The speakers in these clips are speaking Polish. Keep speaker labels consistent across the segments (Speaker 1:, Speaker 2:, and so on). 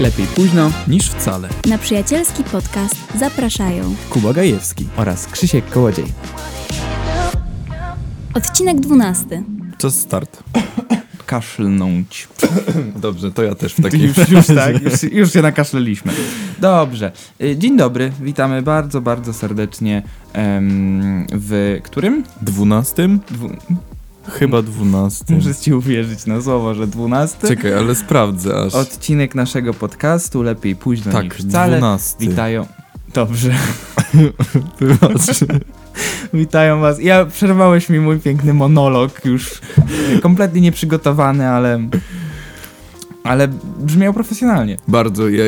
Speaker 1: Lepiej późno.
Speaker 2: niż wcale.
Speaker 3: Na przyjacielski podcast zapraszają
Speaker 2: Kuba Gajewski.
Speaker 1: Oraz Krzysiek Kołodziej.
Speaker 3: odcinek 12.
Speaker 2: Czas start.
Speaker 1: Kaszlnąć.
Speaker 2: Dobrze, to ja też w takim
Speaker 1: Już, już tak, już, już się nakaszleliśmy. Dobrze. Y, Dzień dobry, witamy bardzo, bardzo serdecznie em, w którym?
Speaker 2: Dwunastym?
Speaker 1: Dwu...
Speaker 2: Chyba dwunastym.
Speaker 1: Muszę ci uwierzyć na słowo, że dwunasty.
Speaker 2: Czekaj, ale sprawdzę aż.
Speaker 1: Odcinek naszego podcastu, lepiej późno
Speaker 2: tak,
Speaker 1: niż wcale.
Speaker 2: dwunasty.
Speaker 1: Witają. Dobrze. Witają was. Ja przerwałeś mi mój piękny monolog, już kompletnie nieprzygotowany, ale. Ale brzmiał profesjonalnie.
Speaker 2: Bardzo. Ja,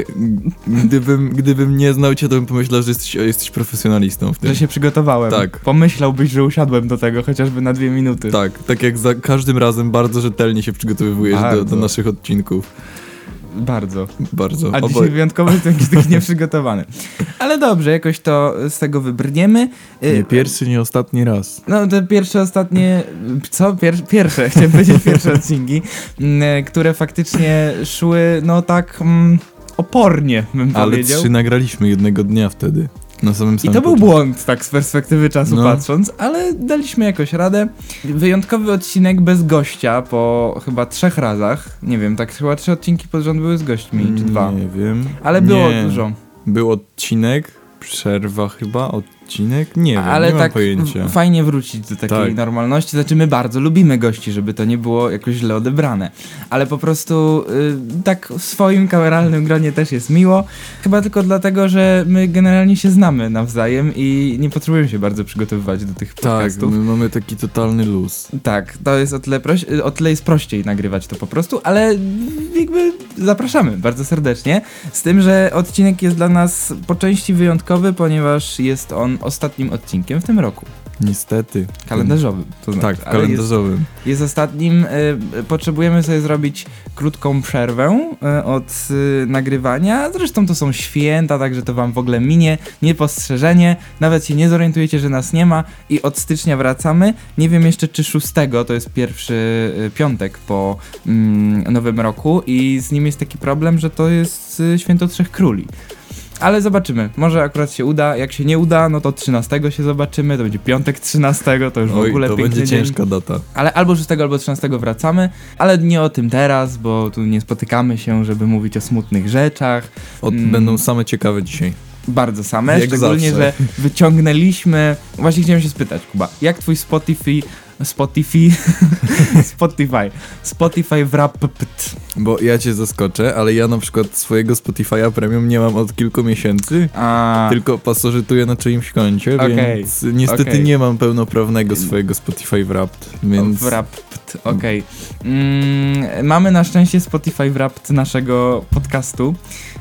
Speaker 2: gdybym, gdybym nie znał cię, to bym pomyślał, że jesteś, jesteś profesjonalistą w tym.
Speaker 1: Że się przygotowałem.
Speaker 2: Tak.
Speaker 1: Pomyślałbyś, że usiadłem do tego chociażby na dwie minuty.
Speaker 2: Tak, tak jak za każdym razem bardzo rzetelnie się przygotowywujesz do, do naszych odcinków.
Speaker 1: Bardzo.
Speaker 2: Bardzo.
Speaker 1: A dzisiaj wyjątkowo jestem jakiś taki nieprzygotowany. Ale dobrze, jakoś to z tego wybrniemy. Y,
Speaker 2: Nie pierwszy, nie ostatni raz.
Speaker 1: No te pierwsze, ostatnie, co? Pier, pierwsze, chciałem powiedzieć pierwsze odcinki, mm, które faktycznie szły, no tak mm, opornie, bym
Speaker 2: Ale
Speaker 1: powiedział.
Speaker 2: trzy nagraliśmy jednego dnia wtedy. Na samym
Speaker 1: I
Speaker 2: samym
Speaker 1: to był
Speaker 2: początku.
Speaker 1: błąd, tak z perspektywy czasu
Speaker 2: No.
Speaker 1: patrząc, ale daliśmy jakoś radę. Wyjątkowy odcinek bez gościa po chyba trzech razach. Nie wiem, tak chyba trzy odcinki pod rząd były z gośćmi, czy dwa.
Speaker 2: Nie wiem.
Speaker 1: Ale było
Speaker 2: Nie.
Speaker 1: dużo.
Speaker 2: Był odcinek, przerwa chyba, odcinek? Nie wiem,
Speaker 1: Ale
Speaker 2: nie mam
Speaker 1: tak
Speaker 2: pojęcia.
Speaker 1: fajnie wrócić do takiej
Speaker 2: Tak.
Speaker 1: normalności. Znaczy my bardzo lubimy gości, żeby to nie było jakoś źle odebrane. Ale po prostu y, tak w swoim kameralnym gronie też jest miło. Chyba tylko dlatego, że my generalnie się znamy nawzajem i nie potrzebujemy się bardzo przygotowywać do tych
Speaker 2: tak,
Speaker 1: podcastów.
Speaker 2: my mamy taki totalny luz.
Speaker 1: Tak, to jest o tyle, proś- o tyle jest prościej nagrywać to po prostu, ale jakby zapraszamy bardzo serdecznie. Z tym, że odcinek jest dla nas po części wyjątkowy, ponieważ jest on ostatnim odcinkiem w tym roku.
Speaker 2: Niestety.
Speaker 1: Kalendarzowym. To znaczy,
Speaker 2: Tak,
Speaker 1: ale jest,
Speaker 2: kalendarzowym.
Speaker 1: jest ostatnim. Y, potrzebujemy sobie zrobić krótką przerwę y, od y, nagrywania. Zresztą to są święta, także to wam w ogóle minie niepostrzeżenie. Nawet się nie zorientujecie, że nas nie ma i od stycznia wracamy. Nie wiem jeszcze czy 6, to jest pierwszy piątek po mm, nowym roku i z nim jest taki problem, że to jest święto Trzech Króli. Ale zobaczymy. Może akurat się uda. Jak się nie uda, no to 13 się zobaczymy. To będzie piątek 13, to już w
Speaker 2: Oj,
Speaker 1: ogóle
Speaker 2: to
Speaker 1: piękny
Speaker 2: będzie
Speaker 1: dzień.
Speaker 2: ciężka data.
Speaker 1: Ale albo 6, albo 13 wracamy, ale nie o tym teraz, bo tu nie spotykamy się, żeby mówić o smutnych rzeczach.
Speaker 2: Od,
Speaker 1: Mm.
Speaker 2: Będą same ciekawe dzisiaj.
Speaker 1: Bardzo same,
Speaker 2: Jak
Speaker 1: szczególnie,
Speaker 2: zawsze.
Speaker 1: że wyciągnęliśmy... Właśnie chciałem się spytać, Kuba, jak twój Spotify... Spotify... Spotify... Spotify wrapped.
Speaker 2: Bo ja cię zaskoczę, ale ja na przykład swojego Spotify'a Premium nie mam od kilku miesięcy.
Speaker 1: A,
Speaker 2: Tylko pasożytuję na czyimś koncie,
Speaker 1: Okej,
Speaker 2: więc niestety
Speaker 1: okej.
Speaker 2: nie mam pełnoprawnego swojego Spotify Wrapped, więc...
Speaker 1: Wrapped, okej. Mm, mamy na szczęście Spotify wrapped naszego podcastu,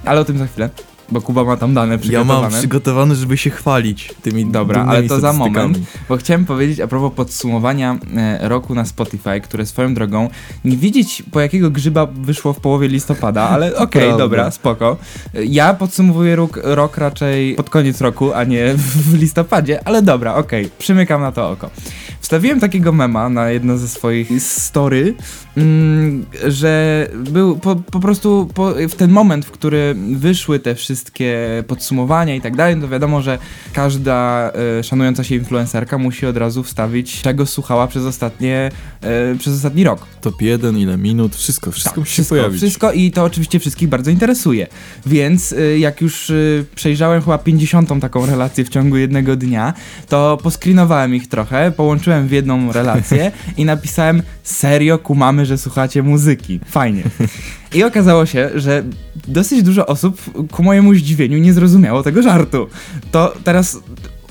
Speaker 1: ale o tym za chwilę, bo Kuba ma tam dane
Speaker 2: Ja
Speaker 1: przygotowane.
Speaker 2: mam przygotowane, żeby się chwalić tymi
Speaker 1: Dobra, ale to za moment. Bo chciałem powiedzieć a propos podsumowania e, roku na Spotify, które swoją drogą nie wiedzieć po jakiego grzyba wyszło w połowie listopada, ale okej,
Speaker 2: Prawda.
Speaker 1: dobra, spoko. Ja podsumowuję rok, rok raczej pod koniec roku, a nie w listopadzie, ale dobra, okej, przymykam na to oko. Wstawiłem takiego mema na jedno ze swoich story, mm, że był po, po prostu po, w ten moment, w którym wyszły te wszystkie podsumowania i tak dalej, to wiadomo, że każda e, szanująca się influencerka musi od razu wstawić, czego słuchała przez ostatnie, e, przez ostatni rok.
Speaker 2: Top 1, ile minut, wszystko, wszystko musi się
Speaker 1: Tak, Wszystko,
Speaker 2: pojawić.
Speaker 1: wszystko i to oczywiście wszystkich bardzo interesuje. Więc y, jak już y, przejrzałem chyba 50 taką relację w ciągu jednego dnia, to poskrinowałem ich trochę, połączyłem w jedną relację i napisałem serio kumamy, że słuchacie muzyki. Fajnie. I okazało się, że dosyć dużo osób ku mojemu zdziwieniu nie zrozumiało tego żartu. To teraz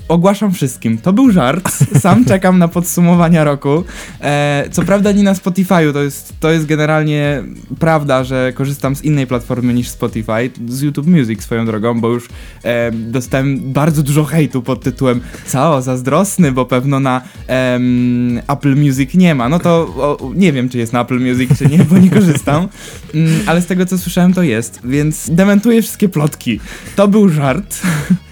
Speaker 1: ogłaszam wszystkim. To był żart. Sam czekam na podsumowania roku. E, co prawda nie na Spotify'u, to jest, to jest generalnie prawda, że korzystam z innej platformy niż Spotify, z YouTube Music swoją drogą, bo już e, dostałem bardzo dużo hejtu pod tytułem co, zazdrosny, bo pewno na Apple Music nie ma. No to o, nie wiem, czy jest na Apple Music, czy nie, bo nie korzystam. Mm, ale z tego, co słyszałem, to jest, więc dementuję wszystkie plotki. To był żart.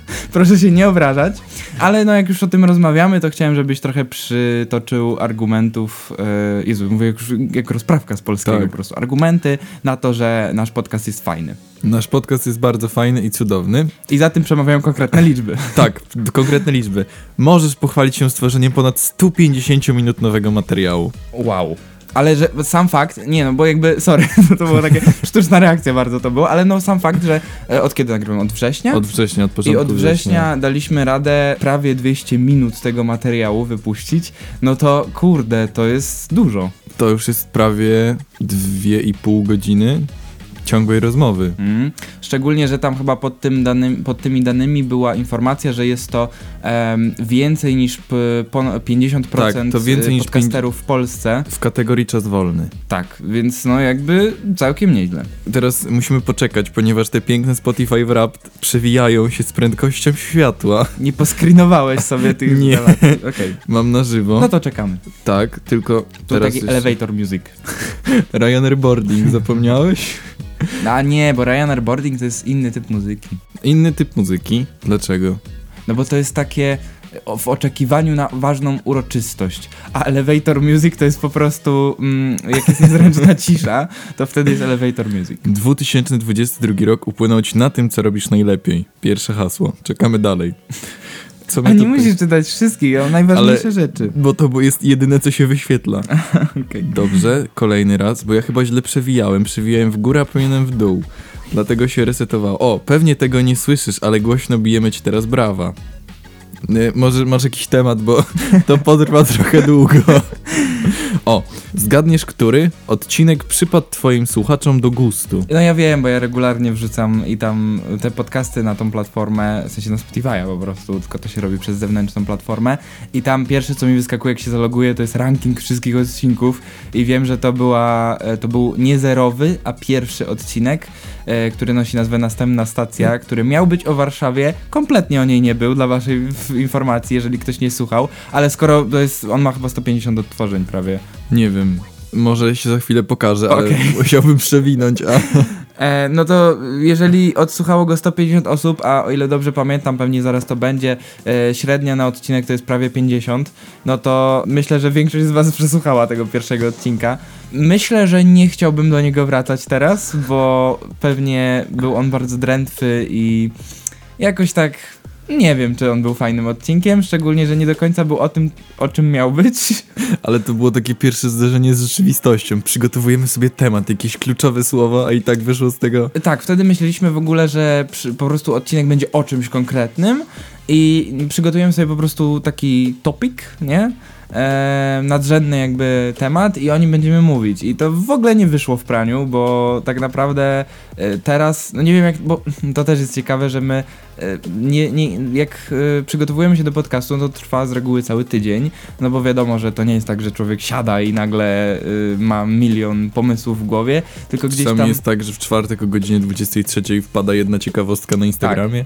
Speaker 1: Proszę się nie obrażać. Ale no jak już o tym rozmawiamy, to chciałem, żebyś trochę przytoczył argumentów, yy, Jezu, mówię jak, jak rozprawka z polskiego
Speaker 2: Tak.
Speaker 1: po prostu. Argumenty na to, że nasz podcast jest fajny.
Speaker 2: Nasz podcast jest bardzo fajny i cudowny.
Speaker 1: I za tym przemawiają konkretne liczby.
Speaker 2: Tak, konkretne liczby. Możesz pochwalić się stworzeniem ponad 150 minut nowego materiału.
Speaker 1: Wow. Ale że sam fakt, nie no, bo jakby, sorry, to była taka sztuczna reakcja bardzo to było, ale no sam fakt, że e, od kiedy nagrywam? Od września?
Speaker 2: Od września, od
Speaker 1: I
Speaker 2: początku
Speaker 1: od września daliśmy radę prawie 200 minut tego materiału wypuścić, no to kurde, to jest dużo.
Speaker 2: To już jest prawie 2,5 godziny ciągłej rozmowy.
Speaker 1: Mm. Szczególnie, że tam chyba pod, tym pod tymi danymi była informacja, że jest to em, więcej niż p, pon- 50%
Speaker 2: Tak, to więcej niż
Speaker 1: podcasterów w Polsce.
Speaker 2: W kategorii czas wolny.
Speaker 1: Tak, więc no jakby całkiem nieźle.
Speaker 2: Teraz musimy poczekać, ponieważ te piękne Spotify Wrapped przewijają się z prędkością światła.
Speaker 1: Nie poskrinowałeś sobie tych
Speaker 2: Nie.
Speaker 1: Okej.
Speaker 2: Mam na żywo.
Speaker 1: No to czekamy.
Speaker 2: Tak, tylko
Speaker 1: Tu
Speaker 2: teraz
Speaker 1: taki elevator music.
Speaker 2: Ryanair Boarding, zapomniałeś?
Speaker 1: A nie, bo Ryanair Boarding to jest inny typ muzyki.
Speaker 2: Inny typ muzyki. Dlaczego?
Speaker 1: No bo to jest takie w oczekiwaniu na ważną uroczystość, a elevator music to jest po prostu, mm, jak jest niezręczna cisza, to wtedy jest elevator music.
Speaker 2: 2022 rok upłynął ci na tym, co robisz najlepiej. Pierwsze hasło. Czekamy dalej. Co
Speaker 1: A nie musisz czytać wszystkich, o najważniejsze
Speaker 2: Ale-
Speaker 1: rzeczy.
Speaker 2: Bo to jest jedyne, co się wyświetla.
Speaker 1: Okej.
Speaker 2: Dobrze, kolejny raz, bo ja chyba źle przewijałem. Przewijałem w górę, a powinienem w dół. Dlatego się resetowało. O, pewnie tego nie słyszysz, ale głośno bijemy ci teraz brawa. Y, może masz jakiś temat, bo to potrwa trochę długo. O, zgadniesz, który? Odcinek przypadł twoim słuchaczom do gustu.
Speaker 1: No ja wiem, bo ja regularnie wrzucam i tam te podcasty na tą platformę, w sensie na Spotify'a po prostu, tylko to się robi przez zewnętrzną platformę. I tam pierwsze co mi wyskakuje jak się zaloguję to jest ranking wszystkich odcinków. I wiem, że to była, e, to był nie zerowy, a pierwszy odcinek, e, który nosi nazwę Następna Stacja, który miał być o Warszawie, kompletnie o niej nie był, dla waszej informacji, jeżeli ktoś nie słuchał, ale skoro to jest, on ma chyba 150 odtworzeń prawie,
Speaker 2: Nie wiem, może się za chwilę pokażę, ale
Speaker 1: Okej.
Speaker 2: musiałbym przewinąć, a...
Speaker 1: E, no to jeżeli odsłuchało go 150 osób, a o ile dobrze pamiętam, pewnie zaraz to będzie, e, średnia na odcinek to jest prawie 50, no to myślę, że większość z was przesłuchała tego pierwszego odcinka. Myślę, że nie chciałbym do niego wracać teraz, bo pewnie był on bardzo drętwy i jakoś tak nie wiem, czy on był fajnym odcinkiem, szczególnie, że nie do końca był o tym, o czym miał być.
Speaker 2: Ale to było takie pierwsze zderzenie z rzeczywistością. Przygotowujemy sobie temat, jakieś kluczowe słowa, a i tak wyszło z tego...
Speaker 1: Tak, wtedy myśleliśmy w ogóle, że przy, po prostu odcinek będzie o czymś konkretnym i przygotujemy sobie po prostu taki topic, nie? E, nadrzędny jakby temat i o nim będziemy mówić. I to w ogóle nie wyszło w praniu, bo tak naprawdę e, teraz, no nie wiem jak, bo to też jest ciekawe, że my nie, nie, jak e, przygotowujemy się do podcastu, no to trwa z reguły cały tydzień, no bo wiadomo, że to nie jest tak, że człowiek siada i nagle e, ma milion pomysłów w głowie, tylko gdzieś
Speaker 2: Czasami
Speaker 1: tam...
Speaker 2: jest tak, że w czwartek o godzinie 23 wpada jedna ciekawostka na Instagramie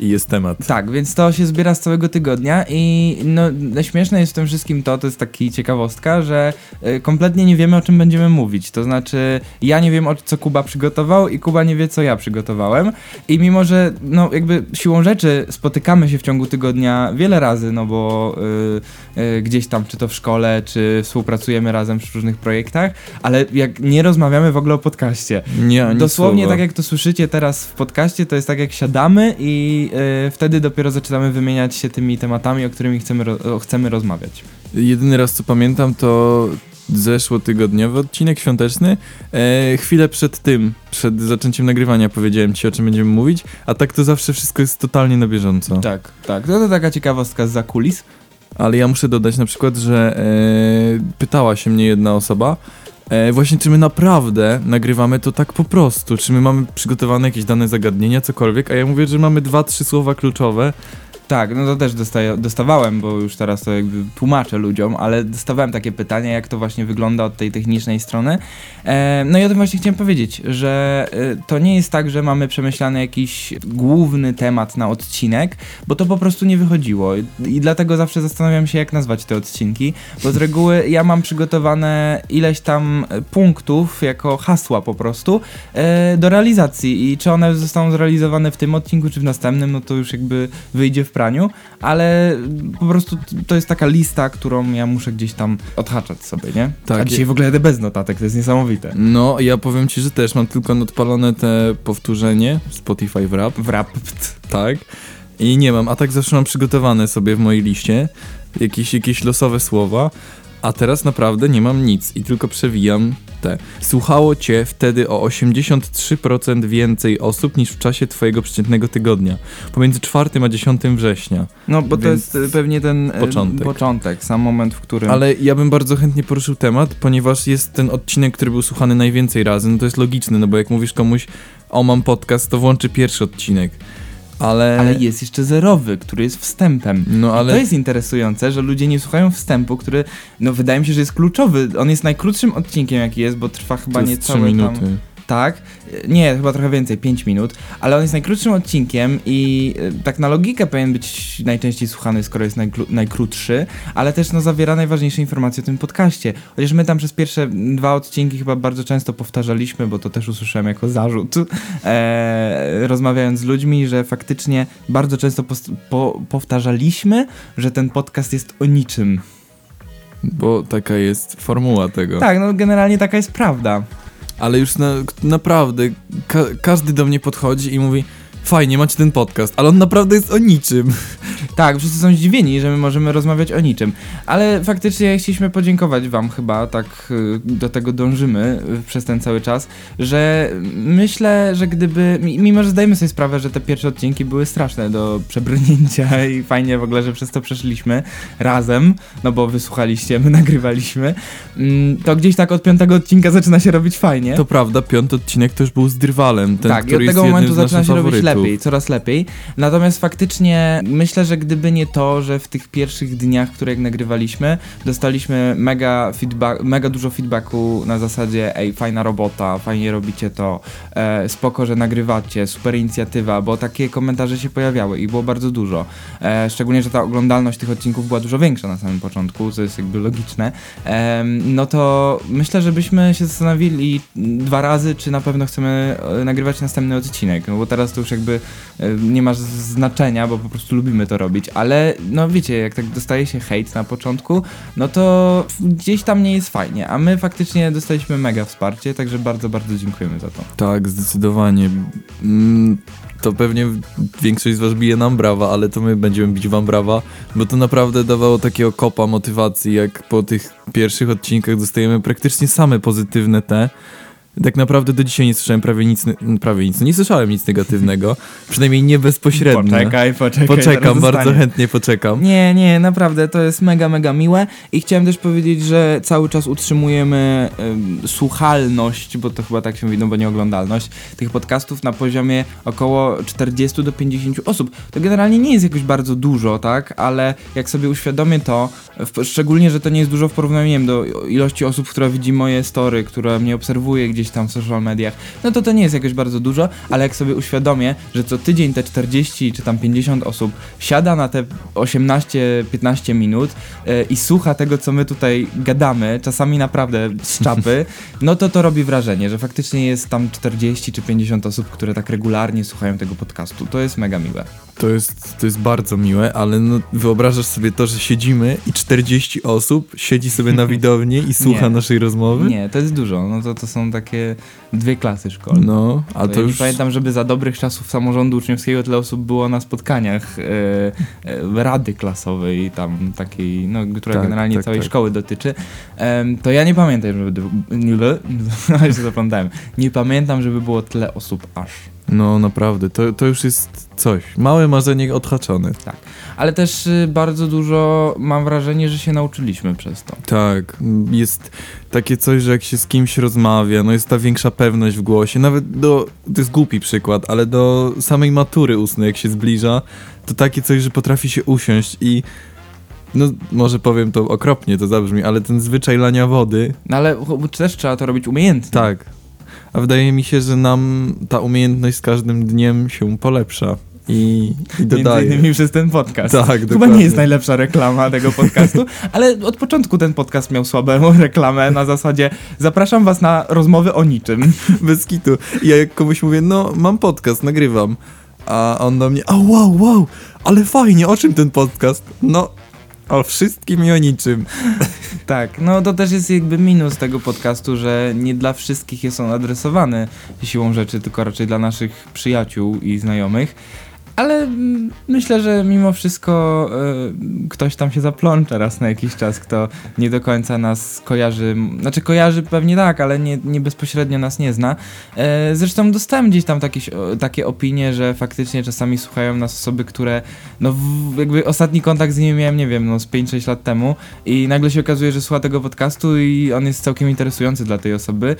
Speaker 2: i jest temat.
Speaker 1: Tak, więc to się zbiera z całego tygodnia i no, śmieszne jest w tym wszystkim to, to jest taki ciekawostka, że y, kompletnie nie wiemy o czym będziemy mówić. To znaczy, ja nie wiem o co Kuba przygotował i Kuba nie wie co ja przygotowałem i mimo, że no jakby siłą rzeczy spotykamy się w ciągu tygodnia wiele razy, no bo y, y, gdzieś tam, czy to w szkole, czy współpracujemy razem przy różnych projektach, ale jak nie rozmawiamy w ogóle o podcaście,
Speaker 2: Nie,
Speaker 1: Dosłownie
Speaker 2: słowa.
Speaker 1: tak jak to słyszycie teraz w podcaście, to jest tak jak siadamy i y, wtedy dopiero zaczynamy wymieniać się tymi tematami, o którymi chcemy, ro- chcemy rozmawiać.
Speaker 2: Jedyny raz co pamiętam to zeszłotygodniowy odcinek świąteczny. E, chwilę przed tym, przed zaczęciem nagrywania powiedziałem ci o czym będziemy mówić, a tak to zawsze wszystko jest totalnie na bieżąco.
Speaker 1: Tak, tak. To, to taka ciekawostka z kulis.
Speaker 2: Ale ja muszę dodać na przykład, że e, pytała się mnie jedna osoba, e, właśnie czy my naprawdę nagrywamy to tak po prostu, czy my mamy przygotowane jakieś dane zagadnienia, cokolwiek, a ja mówię, że mamy dwa, trzy słowa kluczowe
Speaker 1: Tak, no to też dostaję, dostawałem, bo już teraz to jakby tłumaczę ludziom, ale dostawałem takie pytania, jak to właśnie wygląda od tej technicznej strony. E, no i o tym właśnie chciałem powiedzieć, że e, to nie jest tak, że mamy przemyślany jakiś główny temat na odcinek, bo to po prostu nie wychodziło. I, i dlatego zawsze zastanawiam się, jak nazwać te odcinki, bo z reguły ja mam przygotowane ileś tam punktów jako hasła po prostu e, do realizacji i czy one zostaną zrealizowane w tym odcinku, czy w następnym, no to już jakby wyjdzie w praniu, ale po prostu to jest taka lista, którą ja muszę gdzieś tam odhaczać sobie, nie?
Speaker 2: Tak,
Speaker 1: A dzisiaj w ogóle jadę bez notatek, to jest niesamowite.
Speaker 2: No, ja powiem ci, że też mam tylko odpalone te powtórzenie Spotify Wrap,
Speaker 1: Wrap.
Speaker 2: tak? I nie mam, a tak zawsze mam przygotowane sobie w mojej liście jakieś, jakieś losowe słowa, a teraz naprawdę nie mam nic i tylko przewijam te. Słuchało cię wtedy o 83% więcej osób niż w czasie twojego przeciętnego tygodnia, pomiędzy 4 a 10 września.
Speaker 1: No, bo to jest e, pewnie ten e,
Speaker 2: początek.
Speaker 1: początek, sam moment, w którym...
Speaker 2: Ale ja bym bardzo chętnie poruszył temat, ponieważ jest ten odcinek, który był słuchany najwięcej razy, no to jest logiczne, no bo jak mówisz komuś, o mam podcast, to włączy pierwszy odcinek. Ale...
Speaker 1: Ale jest jeszcze zerowy, który jest wstępem.
Speaker 2: No ale...
Speaker 1: To jest interesujące, że ludzie nie słuchają wstępu, który, no wydaje mi się, że jest kluczowy. On jest najkrótszym odcinkiem, jaki jest, bo trwa chyba
Speaker 2: to
Speaker 1: nie
Speaker 2: jest 3
Speaker 1: całe
Speaker 2: minuty.
Speaker 1: Tam, tak, nie, chyba trochę więcej, 5 minut, ale on jest najkrótszym odcinkiem i e, tak na logikę powinien być najczęściej słuchany, skoro jest najkrótszy, ale też no zawiera najważniejsze informacje o tym podcaście. Chociaż my tam przez pierwsze dwa odcinki chyba bardzo często powtarzaliśmy, bo to też usłyszałem jako zarzut, e, rozmawiając z ludźmi, że faktycznie bardzo często po- powtarzaliśmy, że ten podcast jest o niczym.
Speaker 2: Bo taka jest formuła tego.
Speaker 1: Tak, no generalnie taka jest prawda.
Speaker 2: Ale już na, naprawdę ka każdy do mnie podchodzi i mówi fajnie, macie ten podcast, ale on naprawdę jest o niczym.
Speaker 1: Tak, wszyscy są zdziwieni, że my możemy rozmawiać o niczym. Ale faktycznie chcieliśmy podziękować wam chyba, tak y, do tego dążymy y, przez ten cały czas, że myślę, że gdyby, mi- mimo że zdajemy sobie sprawę, że te pierwsze odcinki były straszne do przebrnięcia i fajnie w ogóle, że przez to przeszliśmy razem, no bo wysłuchaliście, my nagrywaliśmy, mm, to gdzieś tak od piątego odcinka zaczyna się robić fajnie.
Speaker 2: To prawda, piąty odcinek już był z Drwalem, ten,
Speaker 1: tak, i
Speaker 2: który
Speaker 1: od tego
Speaker 2: jest
Speaker 1: momentu zaczyna się robić
Speaker 2: faworytów.
Speaker 1: Lepiej, coraz lepiej. Natomiast faktycznie myślę, że gdyby nie to, że w tych pierwszych dniach, które jak nagrywaliśmy, dostaliśmy mega, feedback, mega dużo feedbacku na zasadzie ej, fajna robota, fajnie robicie to, e, spoko, że nagrywacie, super inicjatywa, bo takie komentarze się pojawiały i było bardzo dużo. E, szczególnie, że ta oglądalność tych odcinków była dużo większa na samym początku, co jest jakby logiczne. Em, no to myślę, żebyśmy się zastanowili dwa razy, czy na pewno chcemy e, nagrywać następny odcinek, no bo teraz to już jakby e, nie ma znaczenia, bo po prostu lubimy to robić, ale no wiecie, jak tak dostaje się hejt na początku, no to gdzieś tam nie jest fajnie, a my faktycznie dostaliśmy mega wsparcie, także bardzo, bardzo dziękujemy za to.
Speaker 2: Tak, zdecydowanie. Mm, To pewnie większość z was bije nam brawa, ale to my będziemy bić wam brawa, bo to naprawdę dawało takiego kopa motywacji, jak po tych pierwszych odcinkach dostajemy praktycznie same pozytywne te. Tak naprawdę do dzisiaj nie słyszałem prawie nic, prawie nic, nie słyszałem nic negatywnego, przynajmniej nie bezpośrednio.
Speaker 1: Poczekaj, poczekaj.
Speaker 2: Poczekam, bardzo
Speaker 1: zostanie.
Speaker 2: chętnie poczekam.
Speaker 1: Nie, nie, naprawdę to jest mega, mega miłe i chciałem też powiedzieć, że cały czas utrzymujemy ym, słuchalność, bo to chyba tak się mówi, no bo nie oglądalność, tych podcastów na poziomie około 40 do 50 osób. To generalnie nie jest jakoś bardzo dużo, tak, ale jak sobie uświadomię to, w, szczególnie, że to nie jest dużo w porównaniu wiem, do ilości osób, która widzi moje story, która mnie obserwuje gdzieś tam w social mediach, no to to nie jest jakoś bardzo dużo, ale jak sobie uświadomię, że co tydzień te 40 czy tam 50 osób siada na te 18-15 minut e, i słucha tego, co my tutaj gadamy, czasami naprawdę z czapy, no to to robi wrażenie, że faktycznie jest tam 40 czy 50 osób, które tak regularnie słuchają tego podcastu. To jest mega miłe.
Speaker 2: To jest, to jest bardzo miłe, ale no, wyobrażasz sobie to, że siedzimy i 40 osób siedzi sobie na widowni i słucha
Speaker 1: Nie.
Speaker 2: naszej rozmowy?
Speaker 1: Nie, to jest dużo. No to, to są takie dwie klasy szkolne.
Speaker 2: No, a
Speaker 1: To
Speaker 2: to
Speaker 1: ja
Speaker 2: już...
Speaker 1: Nie pamiętam, żeby za dobrych czasów samorządu uczniowskiego tyle osób było na spotkaniach e, e, rady klasowej, tam takiej, no, która
Speaker 2: Tak,
Speaker 1: generalnie
Speaker 2: tak,
Speaker 1: całej
Speaker 2: tak.
Speaker 1: szkoły dotyczy. Em, to ja nie pamiętam, żeby. Nie, się zaplątałem. Nie pamiętam, żeby było tyle osób aż.
Speaker 2: No naprawdę, to, to już jest coś. Małe marzenie odhaczone.
Speaker 1: Ale też y, bardzo dużo mam wrażenie, że się nauczyliśmy przez to.
Speaker 2: Tak, jest takie coś, że jak się z kimś rozmawia, no jest ta większa pewność w głosie, nawet do, to jest głupi przykład, ale do samej matury ustnej jak się zbliża, to takie coś, że potrafi się usiąść i no może powiem to okropnie, to zabrzmi, ale ten zwyczaj lania wody,
Speaker 1: No ale też trzeba to robić umiejętnie.
Speaker 2: tak, a wydaje mi się, że nam ta umiejętność z każdym dniem się polepsza i, i
Speaker 1: Między
Speaker 2: dodaje.
Speaker 1: innymi przez ten podcast.
Speaker 2: Tak,
Speaker 1: Chyba
Speaker 2: dokładnie.
Speaker 1: nie jest najlepsza reklama tego podcastu, ale od początku ten podcast miał słabą reklamę na zasadzie zapraszam was na rozmowy o niczym.
Speaker 2: Bez kitu. Ja jak komuś mówię, no mam podcast, nagrywam. A on do mnie, a wow, wow, ale fajnie, o czym ten podcast? No, o wszystkim i o niczym.
Speaker 1: Tak, no to też jest jakby minus tego podcastu, że nie dla wszystkich jest on adresowany siłą rzeczy, tylko raczej dla naszych przyjaciół i znajomych. Ale mm, myślę, że mimo wszystko y, ktoś tam się zaplącze raz na jakiś czas, kto nie do końca nas kojarzy. Znaczy kojarzy pewnie tak, ale nie, nie bezpośrednio nas nie zna. E, zresztą dostałem gdzieś tam takie, o, takie opinie, że faktycznie czasami słuchają nas osoby, które no w, jakby ostatni kontakt z nimi miałem, nie wiem, no z 5-6 lat temu i nagle się okazuje, że słucha tego podcastu i on jest całkiem interesujący dla tej osoby.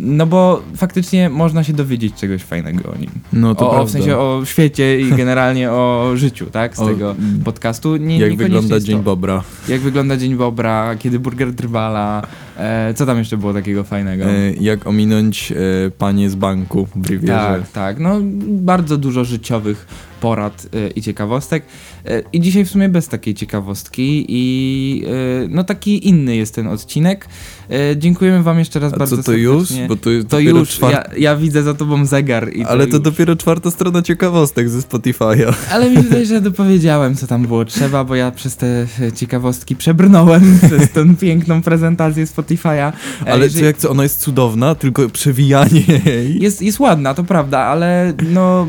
Speaker 1: No bo faktycznie można się dowiedzieć czegoś fajnego o nim.
Speaker 2: No to
Speaker 1: o,
Speaker 2: prawda.
Speaker 1: w sensie o świecie i generalnie o życiu, tak? Z
Speaker 2: O,
Speaker 1: tego
Speaker 2: mm,
Speaker 1: podcastu. Nie,
Speaker 2: Jak wygląda Dzień. Bobra.
Speaker 1: Jak wygląda Dzień Bobra, kiedy burger drwala. E, co tam jeszcze było takiego fajnego?
Speaker 2: E, jak ominąć e, panie z banku w Rivierze.
Speaker 1: Tak, tak. No, bardzo dużo życiowych porad e, i ciekawostek. E, I dzisiaj w sumie bez takiej ciekawostki i e, no taki inny jest ten odcinek. E, dziękujemy wam jeszcze raz
Speaker 2: A
Speaker 1: bardzo
Speaker 2: co to już?
Speaker 1: serdecznie.
Speaker 2: Bo to,
Speaker 1: To już,
Speaker 2: czwart-
Speaker 1: ja, ja widzę za tobą zegar i
Speaker 2: Ale to
Speaker 1: już.
Speaker 2: dopiero czwarta strona ciekawostek ze Spotify'a.
Speaker 1: Ale mi wydaje, że dopowiedziałem, co tam było trzeba, bo ja przez te e, ciekawostki przebrnąłem przez tę piękną prezentację Spotify'a. E,
Speaker 2: Ale
Speaker 1: jeżeli-
Speaker 2: co jak co, ona jest cudowna, tylko przewijanie jej.
Speaker 1: Jest, jest ładna, to prawda, ale no,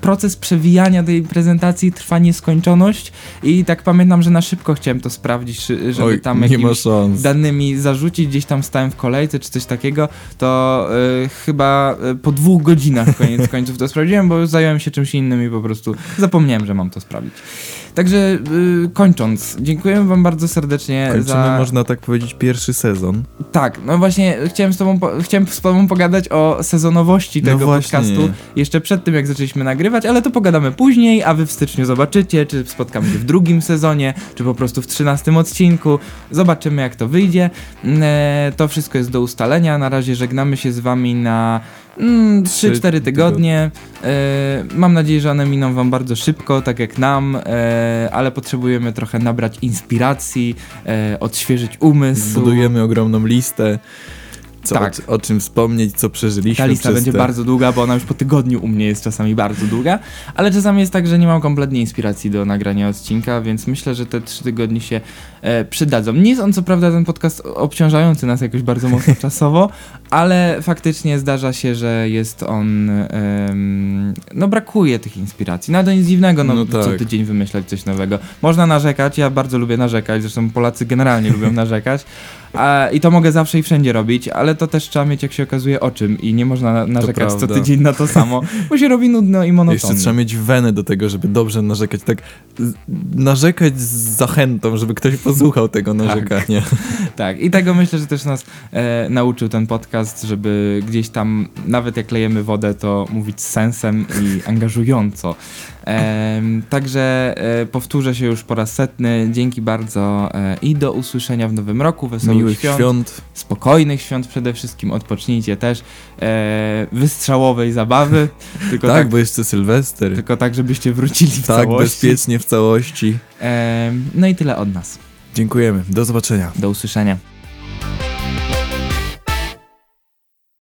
Speaker 1: proces przewijania tej prezentacji trwa nieskończoność i tak pamiętam, że na szybko chciałem to sprawdzić, żeby
Speaker 2: Oj,
Speaker 1: tam jakimiś danymi zarzucić, gdzieś tam stałem w kolejce czy coś takiego, to y, chyba y, po dwóch godzinach koniec końców to sprawdziłem, bo zająłem się czymś innym i po prostu zapomniałem, że mam to sprawdzić. Także y, kończąc, dziękujemy wam bardzo serdecznie
Speaker 2: Kończymy,
Speaker 1: za...
Speaker 2: można tak powiedzieć, pierwszy sezon.
Speaker 1: Tak, no właśnie chciałem z tobą, po, chciałem z tobą pogadać o sezonowości
Speaker 2: No
Speaker 1: tego
Speaker 2: właśnie.
Speaker 1: podcastu jeszcze przed tym, jak zaczęliśmy nagrywać, ale to pogadamy później, a wy w styczniu zobaczycie, czy spotkamy się w drugim sezonie, czy po prostu w trzynastym odcinku. Zobaczymy, jak to wyjdzie. E, to wszystko jest do ustalenia. Na razie żegnamy się z wami na mm, 3-4 tygodnie. E, mam nadzieję, że one miną wam bardzo szybko, tak jak nam, e, ale potrzebujemy trochę nabrać inspiracji, e, odświeżyć umysł.
Speaker 2: Zbudujemy ogromną listę. Co,
Speaker 1: Tak.
Speaker 2: o, o czym wspomnieć, co przeżyliśmy
Speaker 1: Ta lista będzie
Speaker 2: te...
Speaker 1: bardzo długa, bo ona już po tygodniu u mnie jest czasami bardzo długa, ale czasami jest tak, że nie mam kompletnie inspiracji do nagrania odcinka, więc myślę, że te trzy tygodnie się e, przydadzą. Nie jest on co prawda ten podcast obciążający nas jakoś bardzo mocno czasowo, ale faktycznie zdarza się, że jest on, em, no brakuje tych inspiracji. No to nic dziwnego, no,
Speaker 2: No
Speaker 1: co
Speaker 2: tak.
Speaker 1: tydzień wymyślać coś nowego. Można narzekać, ja bardzo lubię narzekać, zresztą Polacy generalnie lubią narzekać. A, I to mogę zawsze i wszędzie robić, ale to też trzeba mieć, jak się okazuje, o czym. I nie można na- narzekać co
Speaker 2: prawda.
Speaker 1: tydzień na to samo, bo się robi nudno i monotonnie.
Speaker 2: Jeszcze trzeba mieć wenę do tego, żeby dobrze narzekać, tak narzekać z zachętą, żeby ktoś posłuchał tego narzekania.
Speaker 1: Tak, i tego myślę, że też nas e, nauczył ten podcast, żeby gdzieś tam, nawet jak lejemy wodę, to mówić z sensem i angażująco. Em, także e, powtórzę się już po raz setny. Dzięki bardzo e, i do usłyszenia w nowym roku. Wesołych
Speaker 2: Miłych
Speaker 1: świąt,
Speaker 2: świąt.
Speaker 1: spokojnych świąt przede wszystkim. Odpocznijcie też. E, wystrzałowej zabawy. Tylko
Speaker 2: Tak,
Speaker 1: tak,
Speaker 2: bo jeszcze Sylwester.
Speaker 1: tylko tak, żebyście wrócili w
Speaker 2: tak,
Speaker 1: całości.
Speaker 2: bezpiecznie w całości.
Speaker 1: Em, no i tyle od nas.
Speaker 2: Dziękujemy. Do zobaczenia.
Speaker 1: Do usłyszenia.